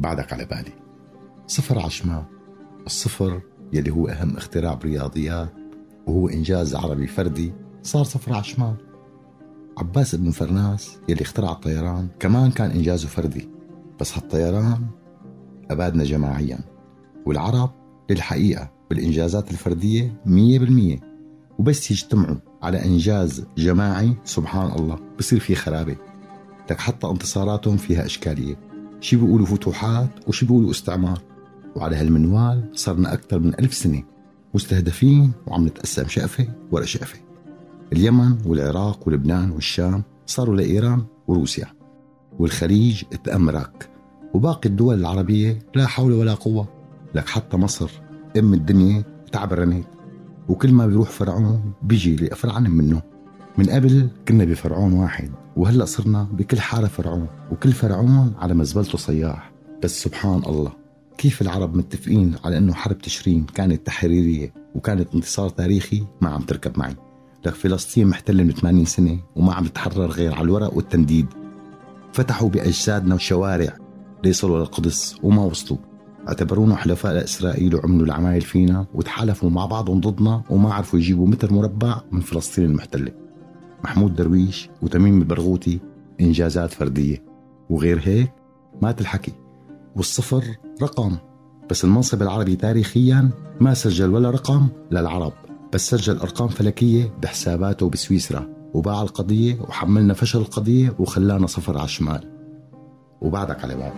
بعدك على بالي صفر الشمال الصفر يلي هو أهم اختراع بالرياضيات وهو إنجاز عربي فردي صار صفر الشمال عباس بن فرناس يلي اخترع الطيران كمان كان إنجازه فردي بس هالطيران أبادنا جماعيا والعرب للحقيقة بالإنجازات الفردية مية بالمية وبس يجتمعوا على إنجاز جماعي سبحان الله. بصير في خرابة. لك حتى انتصاراتهم فيها إشكالية. شي بيقولوا فتوحات وشي بيقولوا استعمار. وعلى هالمنوال صرنا أكثر من ألف سنة مستهدفين وعم نتقسم شقفة ورا شقفة. اليمن والعراق ولبنان والشام صاروا لإيران وروسيا. والخليج تأمرك. وباقي الدول العربية لا حول ولا قوة. لك حتى مصر أم الدنيا تعبرنت. وكل ما بيروح فرعون بيجي لأفرعن منه. من قبل كنا بفرعون واحد وهلأ صرنا بكل حارة فرعون وكل فرعون على مزبلته صياح. بس سبحان الله كيف العرب متفقين على إنه حرب تشرين كانت تحريرية وكانت انتصار تاريخي؟ ما عم تركب معي. لك فلسطين محتلة من 80 سنة وما عم تتحرر غير على الورق والتنديد. فتحوا بأجسادنا الشوارع ليصلوا للقدس وما وصلوا. اعتبرونا حلفاء لإسرائيل وعملوا العمايل فينا وتحالفوا مع بعضهم ضدنا وما عرفوا يجيبوا متر مربع من فلسطين المحتلة. محمود درويش وتميم البرغوثي إنجازات فردية. وغير هيك مات الحكي والصفر رقم. بس المنصب العربي تاريخيا ما سجل ولا رقم للعرب. بس سجل أرقام فلكية بحساباته بسويسرا. وباع القضية وحملنا فشل القضية وخلانا صفر على الشمال. وبعدك على بعض